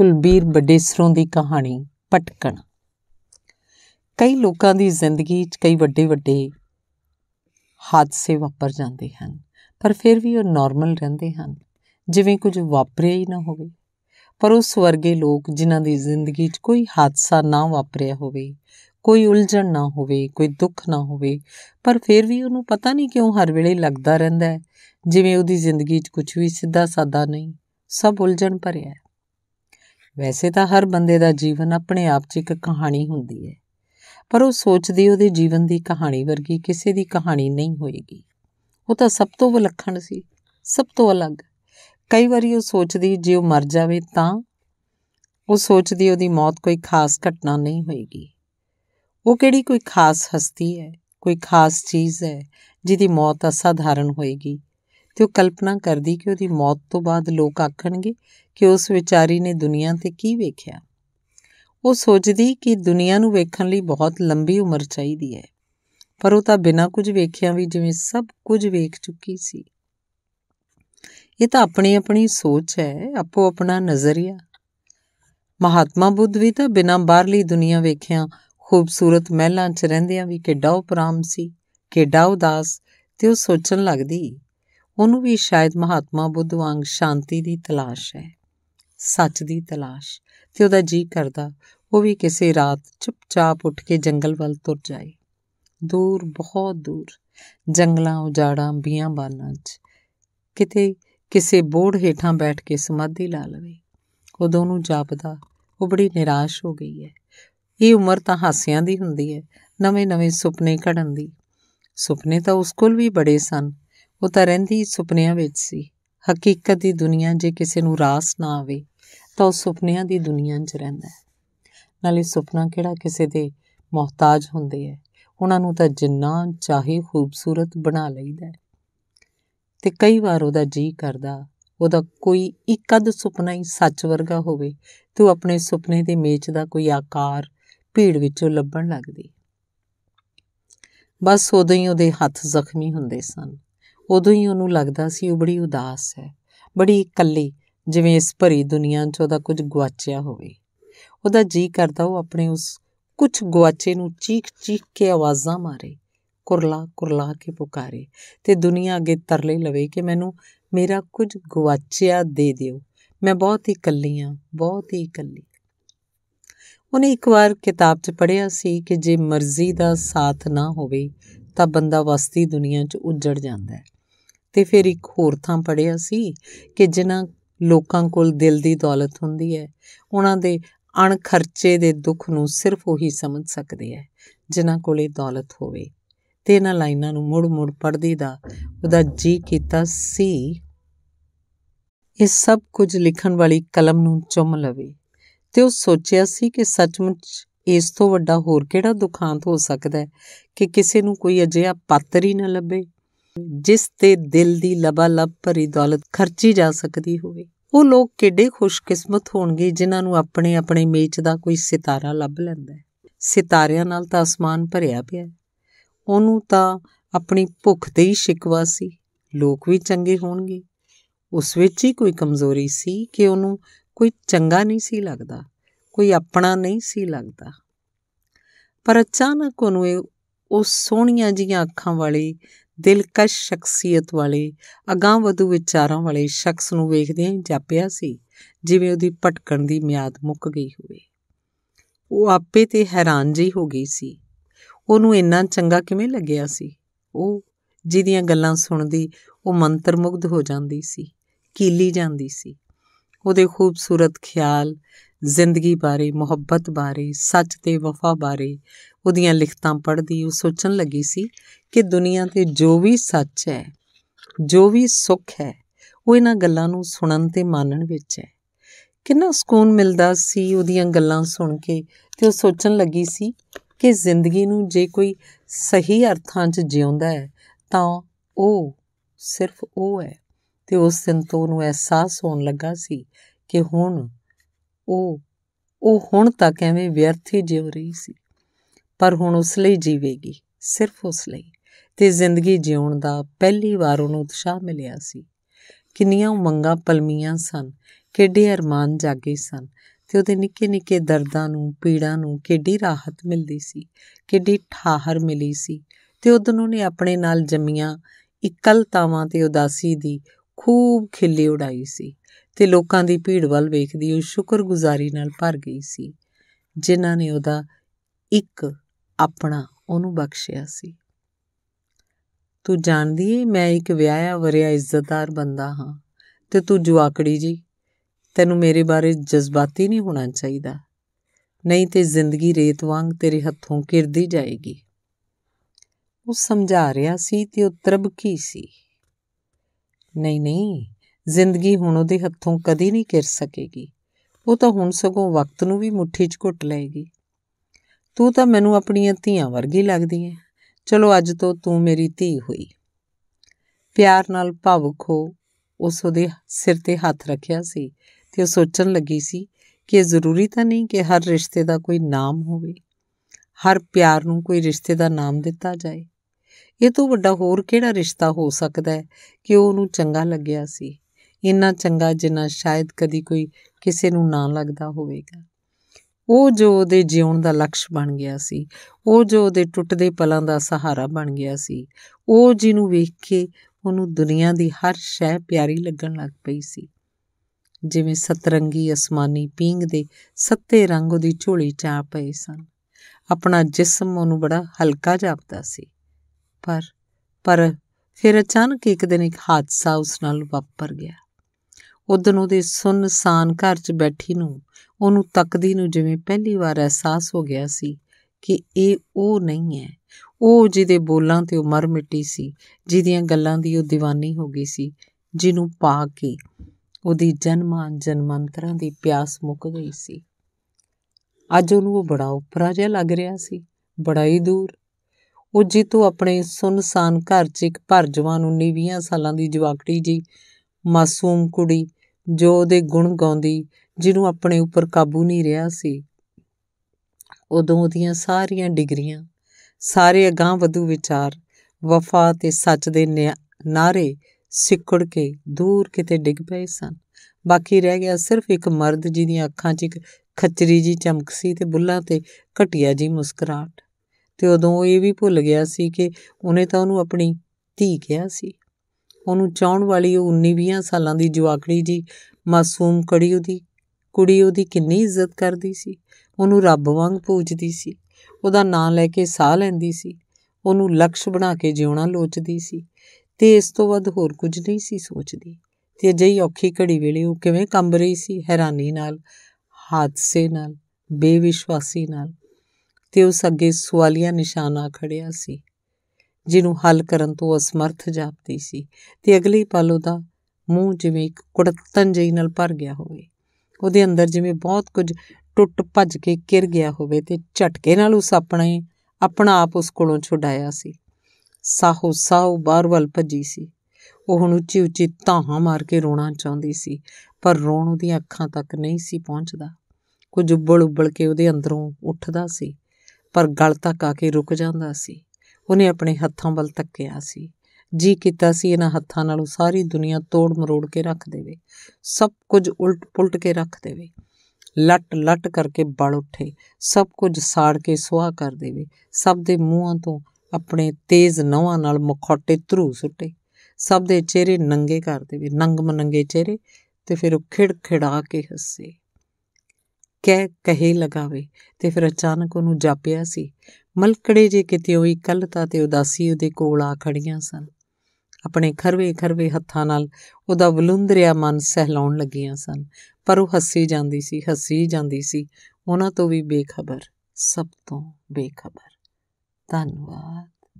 ਕੁਲਬੀਰ ਬਡੇਸਰੋਂ ਦੀ ਕਹਾਣੀ ਪਟਕਣ ਕਈ ਲੋਕਾਂ ਦੀ ਜ਼ਿੰਦਗੀ 'ਚ ਕਈ ਵੱਡੇ ਵੱਡੇ ਹਾਦਸੇ ਵਾਪਰ ਜਾਂਦੇ ਹਨ, ਪਰ ਫਿਰ ਵੀ ਉਹ ਨਾਰਮਲ ਰਹਿੰਦੇ ਹਨ, ਜਿਵੇਂ ਕੁਝ ਵਾਪਰਿਆ ਹੀ ਨਾ ਹੋਵੇ। ਪਰ ਉਸ ਵਰਗੇ ਲੋਕ ਜਿਨ੍ਹਾਂ ਦੀ ਜ਼ਿੰਦਗੀ 'ਚ ਕੋਈ ਹਾਦਸਾ ਨਾ ਵਾਪਰਿਆ ਹੋਵੇ, ਕੋਈ ਉਲਝਣ ਨਾ ਹੋਵੇ, ਕੋਈ ਦੁੱਖ ਨਾ ਹੋਵੇ, ਪਰ ਫਿਰ ਵੀ ਉਹਨੂੰ ਪਤਾ ਨਹੀਂ ਕਿਉਂ ਹਰ ਵੇਲੇ ਲੱਗਦਾ ਰਹਿੰਦਾ ਹੈ, ਜਿਵੇਂ ਉਹਦੀ ਜ਼ਿੰਦਗੀ 'ਚ ਕੁਝ ਵੀ ਸਿੱਧਾ ਸਾਦਾ ਨਹੀਂ, ਸਭ ਉਲਝਣ ਭਰਿਆ ਹੈ। ਵੈਸੇ ਤਾਂ ਹਰ ਬੰਦੇ ਦਾ ਜੀਵਨ ਆਪਣੇ ਆਪ 'ਚ ਇੱਕ ਕਹਾਣੀ ਹੁੰਦੀ ਹੈ, ਪਰ ਉਹ ਸੋਚਦੀ ਉਹਦੇ ਜੀਵਨ ਦੀ ਕਹਾਣੀ ਵਰਗੀ ਕਿਸੇ ਦੀ ਕਹਾਣੀ ਨਹੀਂ ਹੋਏਗੀ। ਉਹ ਤਾਂ ਸਭ ਤੋਂ ਵਿਲੱਖਣ ਸੀ, ਸਭ ਤੋਂ ਅਲੱਗ। ਕਈ ਵਾਰੀ ਉਹ ਸੋਚਦੀ ਜੇ ਉਹ ਮਰ ਜਾਵੇ ਤਾਂ ਉਹ ਸੋਚਦੀ ਉਹਦੀ ਮੌਤ ਕੋਈ ਖਾਸ ਘਟਨਾ ਨਹੀਂ ਹੋਏਗੀ। ਉਹ ਕਿਹੜੀ ਕੋਈ ਖਾਸ ਹਸਤੀ ਹੈ, ਕੋਈ ਖਾਸ ਚੀਜ਼ ਹੈ ਜਿਹਦੀ ਮੌਤ ਅਸਾਧਾਰਨ ਹੋਏਗੀ? ਤੇ ਉਹ ਕਲਪਨਾ ਕਰਦੀ ਕਿ ਉਹਦੀ ਮੌਤ ਤੋਂ ਬਾਅਦ ਲੋਕ ਆਖਣਗੇ ਕਿ ਉਸ ਵਿਚਾਰੀ ਨੇ ਦੁਨੀਆ ਤੇ ਕੀ ਵੇਖਿਆ। ਉਹ ਸੋਚਦੀ ਕਿ ਦੁਨੀਆ ਨੂੰ ਵੇਖਣ ਲਈ ਬਹੁਤ ਲੰਬੀ ਉਮਰ ਚਾਹੀਦੀ ਹੈ, ਪਰ ਉਹ ਤਾਂ ਬਿਨਾਂ ਕੁਝ ਵੇਖਿਆ ਵੀ ਜਿਵੇਂ ਸਭ ਕੁਝ ਵੇਖ ਚੁੱਕੀ ਸੀ। ਇਹ ਤਾਂ ਆਪਣੀ ਆਪਣੀ ਸੋਚ ਹੈ, ਆਪੋ ਆਪਣਾ ਨਜ਼ਰੀਆ। ਮਹਾਤਮਾ ਬੁੱਧ ਵੀ ਤਾਂ ਬਿਨਾਂ ਬਾਹਰਲੀ ਦੁਨੀਆ ਵੇਖਿਆ ਖੂਬਸੂਰਤ ਮਹਿਲਾਂ 'ਚ ਰਹਿੰਦਿਆਂ ਵੀ ਕਿੱਡਾ ਉਪਰਾਮ ਸੀ, ਕਿੱਡਾ ਉਦਾਸ ਤੇ ਉਹ ਸੋਚਣ ਲੱਗਦੀ ਉਹਨੂੰ ਵੀ ਸ਼ਾਇਦ ਮਹਾਤਮਾ ਬੁੱਧ ਵਾਂਗ ਸ਼ਾਂਤੀ ਦੀ ਤਲਾਸ਼ ਹੈ, ਸੱਚ ਦੀ ਤਲਾਸ਼, ਤੇ ਉਹਦਾ ਜੀ ਕਰਦਾ ਉਹ ਵੀ ਕਿਸੇ ਰਾਤ ਚੁੱਪਚਾਪ ਉੱਠ ਕੇ ਜੰਗਲ ਵੱਲ ਤੁਰ ਜਾਏ। ਦੂਰ, ਬਹੁਤ ਦੂਰ, ਜੰਗਲਾਂ, ਉਜਾੜਾਂ, ਬੀਆਂ ਬਾਨਾਂ 'ਚ, ਕਿਤੇ ਕਿਸੇ ਬੋੜ ਹੇਠਾਂ ਬੈਠ ਕੇ ਸਮਾਧੀ ਲਾ ਲਵੇ। ਉਦੋਂ ਨੂੰ ਜਾਪਦਾ, ਉਹ ਬੜੀ ਨਿਰਾਸ਼ ਹੋ ਗਈ ਹੈ। ਇਹ ਉਮਰ ਤਾਂ ਹਾਸਿਆਂ ਦੀ ਹੁੰਦੀ ਹੈ, ਨਵੇਂ-ਨਵੇਂ ਸੁਪਨੇ ਘੜਨ ਦੀ। ਸੁਪਨੇ ਤਾਂ ਉਸ ਕੋਲ ਵੀ ਬੜੇ ਸਨ ਉਹ ਤਾਂ ਰਹਿੰਦੀ ਸੁਪਨਿਆਂ ਵਿੱਚ ਸੀ। ਹਕੀਕਤ ਦੀ ਦੁਨੀਆ ਜੇ ਕਿਸੇ ਨੂੰ ਰਾਸ ਨਾ ਆਵੇ, ਤਾਂ ਉਹ ਸੁਪਨਿਆਂ ਦੀ ਦੁਨੀਆ 'ਚ ਰਹਿੰਦਾ ਹੈ। ਨਾਲੇ ਸੁਪਨਾ ਕਿਹੜਾ ਕਿਸੇ ਦੇ ਮੁਹਤਾਜ ਹੁੰਦੇ ਐ ਉਹਨਾਂ ਨੂੰ ਤਾਂ ਜਿੰਨਾ ਚਾਹੇ ਖੂਬਸੂਰਤ ਬਣਾ ਲਈਦਾ ਹੈ। ਤੇ ਕਈ ਵਾਰ ਉਹਦਾ ਜੀ ਕਰਦਾ, ਉਹਦਾ ਕੋਈ ਇੱਕ ਅੱਧ ਸੁਪਨਾ ਹੀ ਸੱਚ ਵਰਗਾ ਹੋਵੇ, ਤੇ ਉਹ ਆਪਣੇ ਸੁਪਨੇ ਦੇ ਮੇਚ ਦਾ ਕੋਈ ਆਕਾਰ ਭੀੜ ਵਿੱਚੋਂ ਲੱਭਣ ਲੱਗਦੀ। ਬਸ ਉਦੋਂ ਹੀ ਉਹਦੇ ਹੱਥ ਜ਼ਖਮੀ ਹੁੰਦੇ ਸਨ। ਉਦੋਂ ਹੀ ਉਹਨੂੰ ਲੱਗਦਾ ਸੀ ਉਹ ਬੜੀ ਉਦਾਸ ਹੈ, ਬੜੀ ਇਕੱਲੀ, ਜਿਵੇਂ ਇਸ ਭਰੀ ਦੁਨੀਆ 'ਚ ਉਹਦਾ ਕੁਝ ਗਵਾਚਿਆ ਹੋਵੇ। ਉਹਦਾ ਜੀ ਕਰਦਾ ਉਹ ਆਪਣੇ ਉਸ ਕੁਝ ਗਵਾਚੇ ਨੂੰ ਚੀਖ-ਚੀਖ ਕੇ ਆਵਾਜ਼ਾਂ ਮਾਰੇ, ਕੁਰਲਾ ਕੁਰਲਾ ਕੇ ਪੁਕਾਰੇ ਤੇ ਦੁਨੀਆ ਅੱਗੇ ਤਰਲੇ ਲਵੇ ਕਿ ਮੈਨੂੰ ਮੇਰਾ ਕੁਝ ਗਵਾਚਿਆ ਦੇ ਦਿਓ। ਮੈਂ ਬਹੁਤ ਹੀ ਇਕੱਲੀ ਆ ਬਹੁਤ ਹੀ ਇਕੱਲੀ। ਉਹਨੇ ਇੱਕ ਵਾਰ ਕਿਤਾਬ 'ਚ ਪੜ੍ਹਿਆ ਸੀ ਕਿ ਜੇ ਮਰਜ਼ੀ ਦਾ ਸਾਥ ਨਾ ਹੋਵੇ ਤਾਂ ਬੰਦਾ ਵਸਤੀ ਦੁਨੀਆ 'ਚ ਉੱਜੜ ਜਾਂਦਾ ਹੈ। ਤੇ ਫਿਰ ਇੱਕ ਹੋਰ ਥਾਂ ਪੜਿਆ ਸੀ ਕਿ ਜਿਨ੍ਹਾਂ ਲੋਕਾਂ ਕੋਲ ਦਿਲ ਦੀ ਦੌਲਤ ਹੁੰਦੀ ਹੈ, ਉਹਨਾਂ ਦੇ ਅਣ ਖਰਚੇ ਦੇ ਦੁੱਖ ਨੂੰ ਸਿਰਫ ਉਹੀ ਸਮਝ ਸਕਦੇ ਹੈ, ਜਿਨ੍ਹਾਂ ਕੋਲੇ ਦੌਲਤ ਹੋਵੇ। ਤੇ ਇਹਨਾਂ ਲਾਈਨਾਂ ਨੂੰ ਮੁੜ-ਮੁੜ ਪੜ੍ਹਦੀ ਦਾ ਉਹਦਾ ਜੀ ਕੀਤਾ ਸੀ। ਇਹ ਸਭ ਕੁਝ ਲਿਖਣ ਵਾਲੀ ਕਲਮ ਨੂੰ ਚੁੰਮ ਲਵੇ। ਤੇ ਉਹ ਸੋਚਿਆ ਸੀ ਕਿ ਸੱਚਮੁੱਚ ਇਸ ਤੋਂ ਵੱਡਾ ਹੋਰ ਕਿਹੜਾ ਦੁਖਾਂਤ ਹੋ ਸਕਦਾ ਹੈ ਕਿ ਕਿਸੇ ਨੂੰ ਕੋਈ ਅਜਿਹਾ ਪਾਤਰ ਹੀ ਨਾ ਲੱਭੇ? ਜਿਸ ਤੇ ਦਿਲ ਦੀ ਲਬਾਲਬ ਭਰੀ ਦੌਲਤ ਖਰਚੀ ਜਾ ਸਕਦੀ ਹੋਵੇ। ਉਹ ਲੋਕ ਕਿੱਡੇ ਖੁਸ਼ਕਿਸਮਤ ਹੋਣਗੇ ਜਿਨ੍ਹਾਂ ਨੂੰ ਆਪਣੇ ਆਪਣੇ ਮੇਚ ਦਾ ਕੋਈ ਸਿਤਾਰਾ ਲੱਭ ਲੈਂਦਾ ਹੈ। ਸਿਤਾਰਿਆਂ ਨਾਲ ਤਾਂ ਅਸਮਾਨ ਭਰਿਆ ਪਿਆ ਹੈ। ਉਹਨੂੰ ਤਾਂ ਆਪਣੀ ਭੁੱਖ ਤੇ ਹੀ ਸ਼ਿਕਵਾ ਸੀ। ਲੋਕ ਵੀ ਚੰਗੇ ਹੋਣਗੇ। ਉਸ ਵਿੱਚ ਹੀ ਕੋਈ ਕਮਜ਼ੋਰੀ ਸੀ ਕਿ ਉਹਨੂੰ ਕੋਈ ਚੰਗਾ ਨਹੀਂ ਸੀ ਲੱਗਦਾ, ਕੋਈ ਆਪਣਾ ਨਹੀਂ ਸੀ ਲੱਗਦਾ। ਪਰ ਅਚਾਨਕ ਉਹਨੂੰ ਉਹ ਸੋਹਣੀਆਂ ਜੀਆਂ ਅੱਖਾਂ ਵਾਲੇ ਦਿਲਕਸ਼ ਸ਼ਖਸੀਅਤ ਵਾਲੇ, ਅਗਾਹ ਵਧੂ ਵਿਚਾਰਾਂ ਵਾਲੇ ਸ਼ਖਸ ਨੂੰ ਵੇਖਦਿਆਂ ਹੀ ਜਾਪਿਆ ਸੀ, ਜਿਵੇਂ ਉਹਦੀ ਭਟਕਣ ਦੀ ਮਿਆਦ ਮੁੱਕ ਗਈ ਹੋਵੇ। ਉਹ ਆਪੇ ਤੇ ਹੈਰਾਨ ਜੀ ਹੋ ਗਈ ਸੀ। ਉਹਨੂੰ ਇੰਨਾ ਚੰਗਾ ਕਿਵੇਂ ਲੱਗਿਆ ਸੀ? ਉਹ ਜਿਹਦੀਆਂ ਗੱਲਾਂ ਸੁਣਦੀ, ਉਹ ਮੰਤਰਮੁਗਧ ਹੋ ਜਾਂਦੀ ਸੀ, ਕੀਲੀ ਜਾਂਦੀ ਸੀ। ਉਹਦੇ ਖੂਬਸੂਰਤ ਖਿਆਲ ਜ਼ਿੰਦਗੀ ਬਾਰੇ, ਮੁਹੱਬਤ ਬਾਰੇ, ਸੱਚ ਤੇ ਵਫਾ ਬਾਰੇ ਉਹਦੀਆਂ ਲਿਖਤਾਂ ਪੜ੍ਹਦੀ ਉਹ ਸੋਚਣ ਲੱਗੀ ਸੀ ਕਿ ਦੁਨੀਆ ਤੇ ਜੋ ਵੀ ਸੱਚ ਹੈ, ਜੋ ਵੀ ਸੁੱਖ ਹੈ, ਉਹ ਇਹਨਾਂ ਗੱਲਾਂ ਨੂੰ ਸੁਣਨ ਤੇ ਮੰਨਣ ਵਿੱਚ ਹੈ। ਕਿੰਨਾ ਸਕੂਨ ਮਿਲਦਾ ਸੀ ਉਹਦੀਆਂ ਗੱਲਾਂ ਸੁਣ ਕੇ ਤੇ ਉਹ ਸੋਚਣ ਲੱਗੀ ਸੀ ਕਿ ਜ਼ਿੰਦਗੀ ਨੂੰ ਜੇ ਕੋਈ ਸਹੀ ਅਰਥਾਂ 'ਚ ਜਿਉਂਦਾ ਹੈ, ਤਾਂ ਉਹ ਸਿਰਫ ਉਹ ਹੈ। ਤੇ ਉਸ ਦਿਨ ਤੋਂ ਉਹਨੂੰ ਅਹਿਸਾਸ ਹੋਣ ਲੱਗਾ ਸੀ ਕਿ ਹੁਣ ਉਹ ਉਹ ਹੁਣ ਤੱਕ ਐਵੇਂ ਵਿਅਰਥ ਹੀ ਜਿਉ ਰਹੀ ਸੀ। ਪਰ ਹੁਣ ਉਸ ਲਈ ਜੀਵੇਗੀ, ਸਿਰਫ ਉਸ ਲਈ। ਤੇ ਜ਼ਿੰਦਗੀ ਜਿਉਣ ਦਾ ਪਹਿਲੀ ਵਾਰ ਉਹਨੂੰ ਉਤਸ਼ਾਹ ਮਿਲਿਆ ਸੀ। ਕਿੰਨੀਆਂ ਉਮੰਗਾਂ ਪਲਮੀਆਂ ਸਨ, ਕਿੱਡੇ ਅਰਮਾਨ ਜਾਗੇ ਸਨ, ਤੇ ਉਹਦੇ ਨਿੱਕੇ ਨਿੱਕੇ ਦਰਦਾਂ ਨੂੰ, ਪੀੜਾਂ ਨੂੰ ਕਿੱਡੀ ਰਾਹਤ ਮਿਲਦੀ ਸੀ, ਕਿੱਡੀ ਠਾਹਰ ਮਿਲੀ ਸੀ। ਤੇ ਉਦੋਂ ਉਹਨੇ ਆਪਣੇ ਨਾਲ ਜੰਮੀਆਂ ਇਕਲਤਾਵਾਂ ਤੇ ਉਦਾਸੀ ਦੀ ਖੂਬ ਖਿੱਲੀ ਉਡਾਈ ਸੀ। ਤੇ ਲੋਕਾਂ ਦੀ ਭੀੜ ਵੱਲ ਵੇਖਦੀ ਉਹ ਸ਼ੁਕਰਗੁਜ਼ਾਰੀ ਨਾਲ ਭਰ ਗਈ ਸੀ, ਜਿਨ੍ਹਾਂ ਨੇ ਉਹਦਾ ਇੱਕ ਆਪਣਾ ਉਹਨੂੰ ਬਖਸ਼ਿਆ ਸੀ। ਤੂੰ ਜਾਣਦੀ ਏ, ਮੈਂ ਇੱਕ ਵਿਆਹਿਆ ਵਰਿਆ ਇੱਜ਼ਤਦਾਰ ਬੰਦਾ ਹਾਂ ਤੇ ਤੂੰ ਜਵਾਕੜੀ ਜੀ, ਤੈਨੂੰ ਮੇਰੇ ਬਾਰੇ ਜਜ਼ਬਾਤੀ ਨਹੀਂ ਹੋਣਾ ਚਾਹੀਦਾ। ਨਹੀਂ ਤੇ ਜ਼ਿੰਦਗੀ ਰੇਤ ਵਾਂਗ ਤੇਰੇ ਹੱਥੋਂ ਕਿਰਦੀ ਜਾਏਗੀ। ਉਹ ਸਮਝਾ ਰਿਹਾ ਸੀ ਤੇ ਉਹ ਤਰਬਕੀ ਸੀ। ਨਹੀਂ ਨਹੀਂ ਜ਼ਿੰਦਗੀ ਹੁਣ ਉਹਦੇ ਹੱਥੋਂ ਕਦੀ ਨਹੀਂ ਕਿਰ ਸਕੇਗੀ। ਉਹ ਤਾਂ ਹੁਣ ਸਗੋਂ ਵਕਤ ਨੂੰ ਵੀ ਮੁੱਠੀ 'ਚ ਘੁੱਟ ਲਏਗੀ। ਤੂੰ ਤਾਂ ਮੈਨੂੰ ਆਪਣੀਆਂ ਧੀਆਂ ਵਰਗੀ ਲੱਗਦੀ ਹੈ ਚਲੋ ਅੱਜ ਤੋਂ ਤੂੰ ਮੇਰੀ ਧੀ ਹੋਈ। ਪਿਆਰ ਨਾਲ ਭਾਵੁਕ ਹੋ, ਉਸ ਉਹਦੇ ਸਿਰ ਤੇ ਹੱਥ ਰੱਖਿਆ ਸੀ ਤੇ ਉਹ ਸੋਚਣ ਲੱਗੀ ਸੀ ਕਿ ਇਹ ਜ਼ਰੂਰੀ ਤਾਂ ਨਹੀਂ ਕਿ ਹਰ ਰਿਸ਼ਤੇ ਦਾ ਕੋਈ ਨਾਮ ਹੋਵੇ। ਹਰ ਪਿਆਰ ਨੂੰ ਕੋਈ ਰਿਸ਼ਤੇ ਦਾ ਨਾਮ ਦਿੱਤਾ ਜਾਏ। ਇਹ ਤੋਂ ਵੱਡਾ ਹੋਰ ਕਿਹੜਾ ਰਿਸ਼ਤਾ ਹੋ ਸਕਦਾ ਹੈ ਕਿ ਉਹ ਉਹਨੂੰ ਚੰਗਾ ਲੱਗਿਆ ਸੀ? ਇੰਨਾ ਚੰਗਾ ਜਿੰਨਾ ਸ਼ਾਇਦ ਕਦੀ ਕੋਈ ਕਿਸੇ ਨੂੰ ਨਾ ਲੱਗਦਾ ਹੋਵੇਗਾ। ਉਹ ਜੋ ਉਹਦੇ ਜਿਉਣ ਦਾ ਲਕਸ਼ ਬਣ ਗਿਆ ਸੀ, ਉਹ ਜੋ ਉਹਦੇ ਟੁੱਟਦੇ ਪਲਾਂ ਦਾ ਸਹਾਰਾ ਬਣ ਗਿਆ ਸੀ, ਉਹ ਜਿਹਨੂੰ ਵੇਖ ਕੇ ਉਹਨੂੰ ਦੁਨੀਆ ਦੀ ਹਰ ਸ਼ੈ ਪਿਆਰੀ ਲੱਗਣ ਲੱਗ ਪਈ ਸੀ। ਜਿਵੇਂ ਸਤਰੰਗੀ ਅਸਮਾਨੀ ਪੀਂਗ ਦੇ ਸੱਤੇ ਰੰਗ ਉਹਦੀ ਝੋਲੀ 'ਚ ਆ ਪਏ ਸਨ। ਆਪਣਾ ਜਿਸਮ ਉਹਨੂੰ ਬੜਾ ਹਲਕਾ ਜਾਪਦਾ ਸੀ। ਪਰ ਪਰ ਫਿਰ ਅਚਾਨਕ ਇੱਕ ਦਿਨ ਇੱਕ ਹਾਦਸਾ ਉਸ ਨਾਲ ਵਾਪਰ ਗਿਆ। ਉਦੋਂ ਉਹਦੇ ਸੁੰਨਸਾਨ ਘਰ 'ਚ ਬੈਠੀ ਨੂੰ, ਉਹਨੂੰ ਤੱਕਦੀ ਨੂੰ ਜਿਵੇਂ ਪਹਿਲੀ ਵਾਰ ਅਹਿਸਾਸ ਹੋ ਗਿਆ ਸੀ ਕਿ ਇਹ ਉਹ ਨਹੀਂ ਹੈ। ਉਹ ਜਿਹਦੇ ਬੋਲਾਂ ਤੇ ਉਹ ਮਰ ਮਿੱਟੀ ਸੀ, ਜਿਹਦੀਆਂ ਗੱਲਾਂ ਦੀ ਉਹ دیਵਾਨੀ ਹੋ ਗਈ ਸੀ, ਜਿਹਨੂੰ ਪਾ ਕੇ ਉਹਦੀ ਜਨਮਾਂ ਜਨਮਾਂਤਰਾਂ ਦੀ ਪਿਆਸ ਮੁੱਕ ਗਈ ਸੀ। ਅੱਜ ਉਹਨੂੰ ਉਹ ਬੜਾ ਉਪਰਾ ਜਿਹਾ ਲੱਗ ਰਿਹਾ ਸੀ, ਬੜਾ ਹੀ ਦੂਰ। ਉਹ ਜਿੱਤੋਂ ਆਪਣੇ ਸੁਨਸਾਨ ਘਰ 'ਚ ਇੱਕ ਭਰ ਜਵਾਨ 19-20 ਸਾਲਾਂ ਦੀ ਜਵਾਕੜੀ ਜੀ ਮਾਸੂਮ ਕੁੜੀ ਜੋ ਉਹਦੇ ਗੁਣ ਗਾਉਂਦੀ, ਜਿਹਨੂੰ ਆਪਣੇ ਉੱਪਰ ਕਾਬੂ ਨਹੀਂ ਰਿਹਾ ਸੀ। ਉਦੋਂ ਉਹਦੀਆਂ ਸਾਰੀਆਂ ਡਿਗਰੀਆਂ, ਸਾਰੇ ਅਗਾਹ ਵਧੂ ਵਿਚਾਰ, ਵਫਾ ਤੇ ਸੱਚ ਦੇ ਨਾਰੇ ਸਿੱਕੜ ਕੇ ਦੂਰ ਕਿਤੇ ਡਿੱਗ ਪਏ ਸਨ। ਬਾਕੀ ਰਹਿ ਗਿਆ ਸਿਰਫ ਇੱਕ ਮਰਦ ਜਿਹਦੀਆਂ ਅੱਖਾਂ 'ਚ ਇੱਕ ਖੱਚਰੀ ਜੀ ਚਮਕ ਸੀ ਤੇ ਬੁੱਲਾਂ ਤੇ ਘਟਿਆ ਜੀ ਮੁਸਕਰਾਟ ਤੇ ਉਦੋਂ ਉਹ ਇਹ ਵੀ ਭੁੱਲ ਗਿਆ ਸੀ ਕਿ ਉਹਨੇ ਤਾਂ ਉਹਨੂੰ ਆਪਣੀ ਧੀ ਕਿਹਾ ਸੀ। ਉਹਨੂੰ ਚਾਹਣ ਵਾਲੀ ਉਹ 19-20 ਸਾਲਾਂ ਦੀ ਜਵਾਕੜੀ ਜੀ, ਮਾਸੂਮ ਕੜੀ ਉਹਦੀ, ਕੁੜੀ ਉਹਦੀ ਕਿੰਨੀ ਇੱਜ਼ਤ ਕਰਦੀ ਸੀ, ਉਹਨੂੰ ਰੱਬ ਵਾਂਗ ਪੂਜਦੀ ਸੀ, ਉਹਦਾ ਨਾਂ ਲੈ ਕੇ ਸਾਹ ਲੈਂਦੀ ਸੀ, ਉਹਨੂੰ ਲਕਸ਼ ਬਣਾ ਕੇ ਜਿਉਣਾ ਲੋਚਦੀ ਸੀ ਤੇ ਇਸ ਤੋਂ ਵੱਧ ਹੋਰ ਕੁਝ ਨਹੀਂ ਸੀ ਸੋਚਦੀ ਤੇ ਅਜਿਹੀ ਔਖੀ ਘੜੀ ਵੇਲੇ ਉਹ ਕਿਵੇਂ ਕੰਬ ਰਹੀ ਸੀ ਹੈਰਾਨੀ ਨਾਲ, ਹਾਦਸੇ ਨਾਲ, ਬੇਵਿਸ਼ਵਾਸੀ ਨਾਲ ਤੇ ਉਸ ਅੱਗੇ ਸਵਾਲੀਆ ਨਿਸ਼ਾਨ ਆ ਖੜਿਆ ਸੀ। ਜਿਹਨੂੰ ਹੱਲ ਕਰਨ ਤੋਂ ਅਸਮਰਥ ਜਾਪਦੀ ਸੀ ਤੇ ਅਗਲੀ ਪਲ ਉਹਦਾ ਮੂੰਹ ਜਿਵੇਂ ਇੱਕ ਕੁੜਤਨ ਜਿਹੀ ਨਾਲ ਭਰ ਗਿਆ ਹੋਵੇ। ਉਹਦੇ ਅੰਦਰ ਜਿਵੇਂ ਬਹੁਤ ਕੁਝ ਟੁੱਟ ਭੱਜ ਕੇ ਕਿਰ ਗਿਆ ਹੋਵੇ ਤੇ ਝਟਕੇ ਨਾਲ ਉਸ ਆਪਣੇ, ਆਪਣਾ ਆਪ ਉਸ ਕੋਲੋਂ ਛੁਡਾਇਆ ਸੀ। ਸਾਹੋ ਸਾਹੋ ਬਾਹਰ ਵੱਲ ਭੱਜੀ ਸੀ। ਉਹ ਹੁਣ ਉੱਚੀ ਉੱਚੀ ਤਾਹਾਂ ਮਾਰ ਕੇ ਰੋਣਾ ਚਾਹੁੰਦੀ ਸੀ, ਪਰ ਰੋਣ ਉਹਦੀਆਂ ਅੱਖਾਂ ਤੱਕ ਨਹੀਂ ਸੀ ਪਹੁੰਚਦਾ। ਕੁਝ ਉੱਬਲ ਉੱਬਲ ਕੇ ਉਹਦੇ ਅੰਦਰੋਂ ਉੱਠਦਾ ਸੀ, ਪਰ ਗਲ ਤੱਕ ਆ ਕੇ ਰੁਕ ਜਾਂਦਾ ਸੀ। ਉਹਨੇ ਆਪਣੇ ਹੱਥਾਂ ਵੱਲ ਤੱਕਿਆ ਸੀ। ਜੀ ਕੀਤਾ ਸੀ ਇਹਨਾਂ ਹੱਥਾਂ ਨਾਲੋਂ ਸਾਰੀ ਦੁਨੀਆ ਤੋੜ ਮਰੋੜ ਕੇ ਰੱਖ ਦੇਵੇ। ਸਭ ਕੁਝ ਉਲਟ ਪੁਲਟ ਕੇ ਰੱਖ ਦੇਵੇ। ਲੱਟ ਲੱਟ ਕਰਕੇ ਬਲ ਉੱਠੇ। ਸਭ ਕੁਝ ਸਾੜ ਕੇ ਸੁਆਹ ਕਰ ਦੇਵੇ। ਸਭ ਦੇ ਮੂੰਹਾਂ ਤੋਂ ਆਪਣੇ ਤੇਜ਼ ਨਵਾਂ ਨਾਲ ਮੁਖੌਟੇ ਧਰੂ ਸੁੱਟੇ। ਸਭ ਦੇ ਚਿਹਰੇ ਨੰਗੇ ਕਰ ਦੇਵੇ। ਨੰਗ ਮਨੰਗੇ ਚਿਹਰੇ ਤੇ ਫਿਰ ਉਹ ਖਿੜ ਖਿੜਾ ਕੇ ਹੱਸੇ। ਕਹਿ ਕਹੇ ਲਗਾਵੇ, ਤੇ ਫਿਰ ਅਚਾਨਕ ਉਹਨੂੰ ਜਾਪਿਆ ਸੀ, ਮਲਕੜੇ ਜੇ ਕਿਤੇ ਹੋਈ ਕੱਲਤਾ ਤੇ ਉਦਾਸੀ ਉਹਦੇ ਕੋਲ ਆ ਖੜੀਆਂ ਸਨ। ਆਪਣੇ ਖਰਵੇ ਖਰਵੇ ਹੱਥਾਂ ਨਾਲ ਉਹਦਾ ਵਲੁੰਦਰਿਆ ਮਨ ਸਹਿਲਾਉਣ ਲੱਗੀਆਂ ਸਨ, ਪਰ ਉਹ ਹੱਸੀ ਜਾਂਦੀ ਸੀ, ਹੱਸੀ ਜਾਂਦੀ ਸੀ, ਉਹਨਾਂ ਤੋਂ ਵੀ ਬੇਖਬਰ, ਸਭ ਤੋਂ ਬੇਖਬਰ। ਧੰਨਵਾਦ।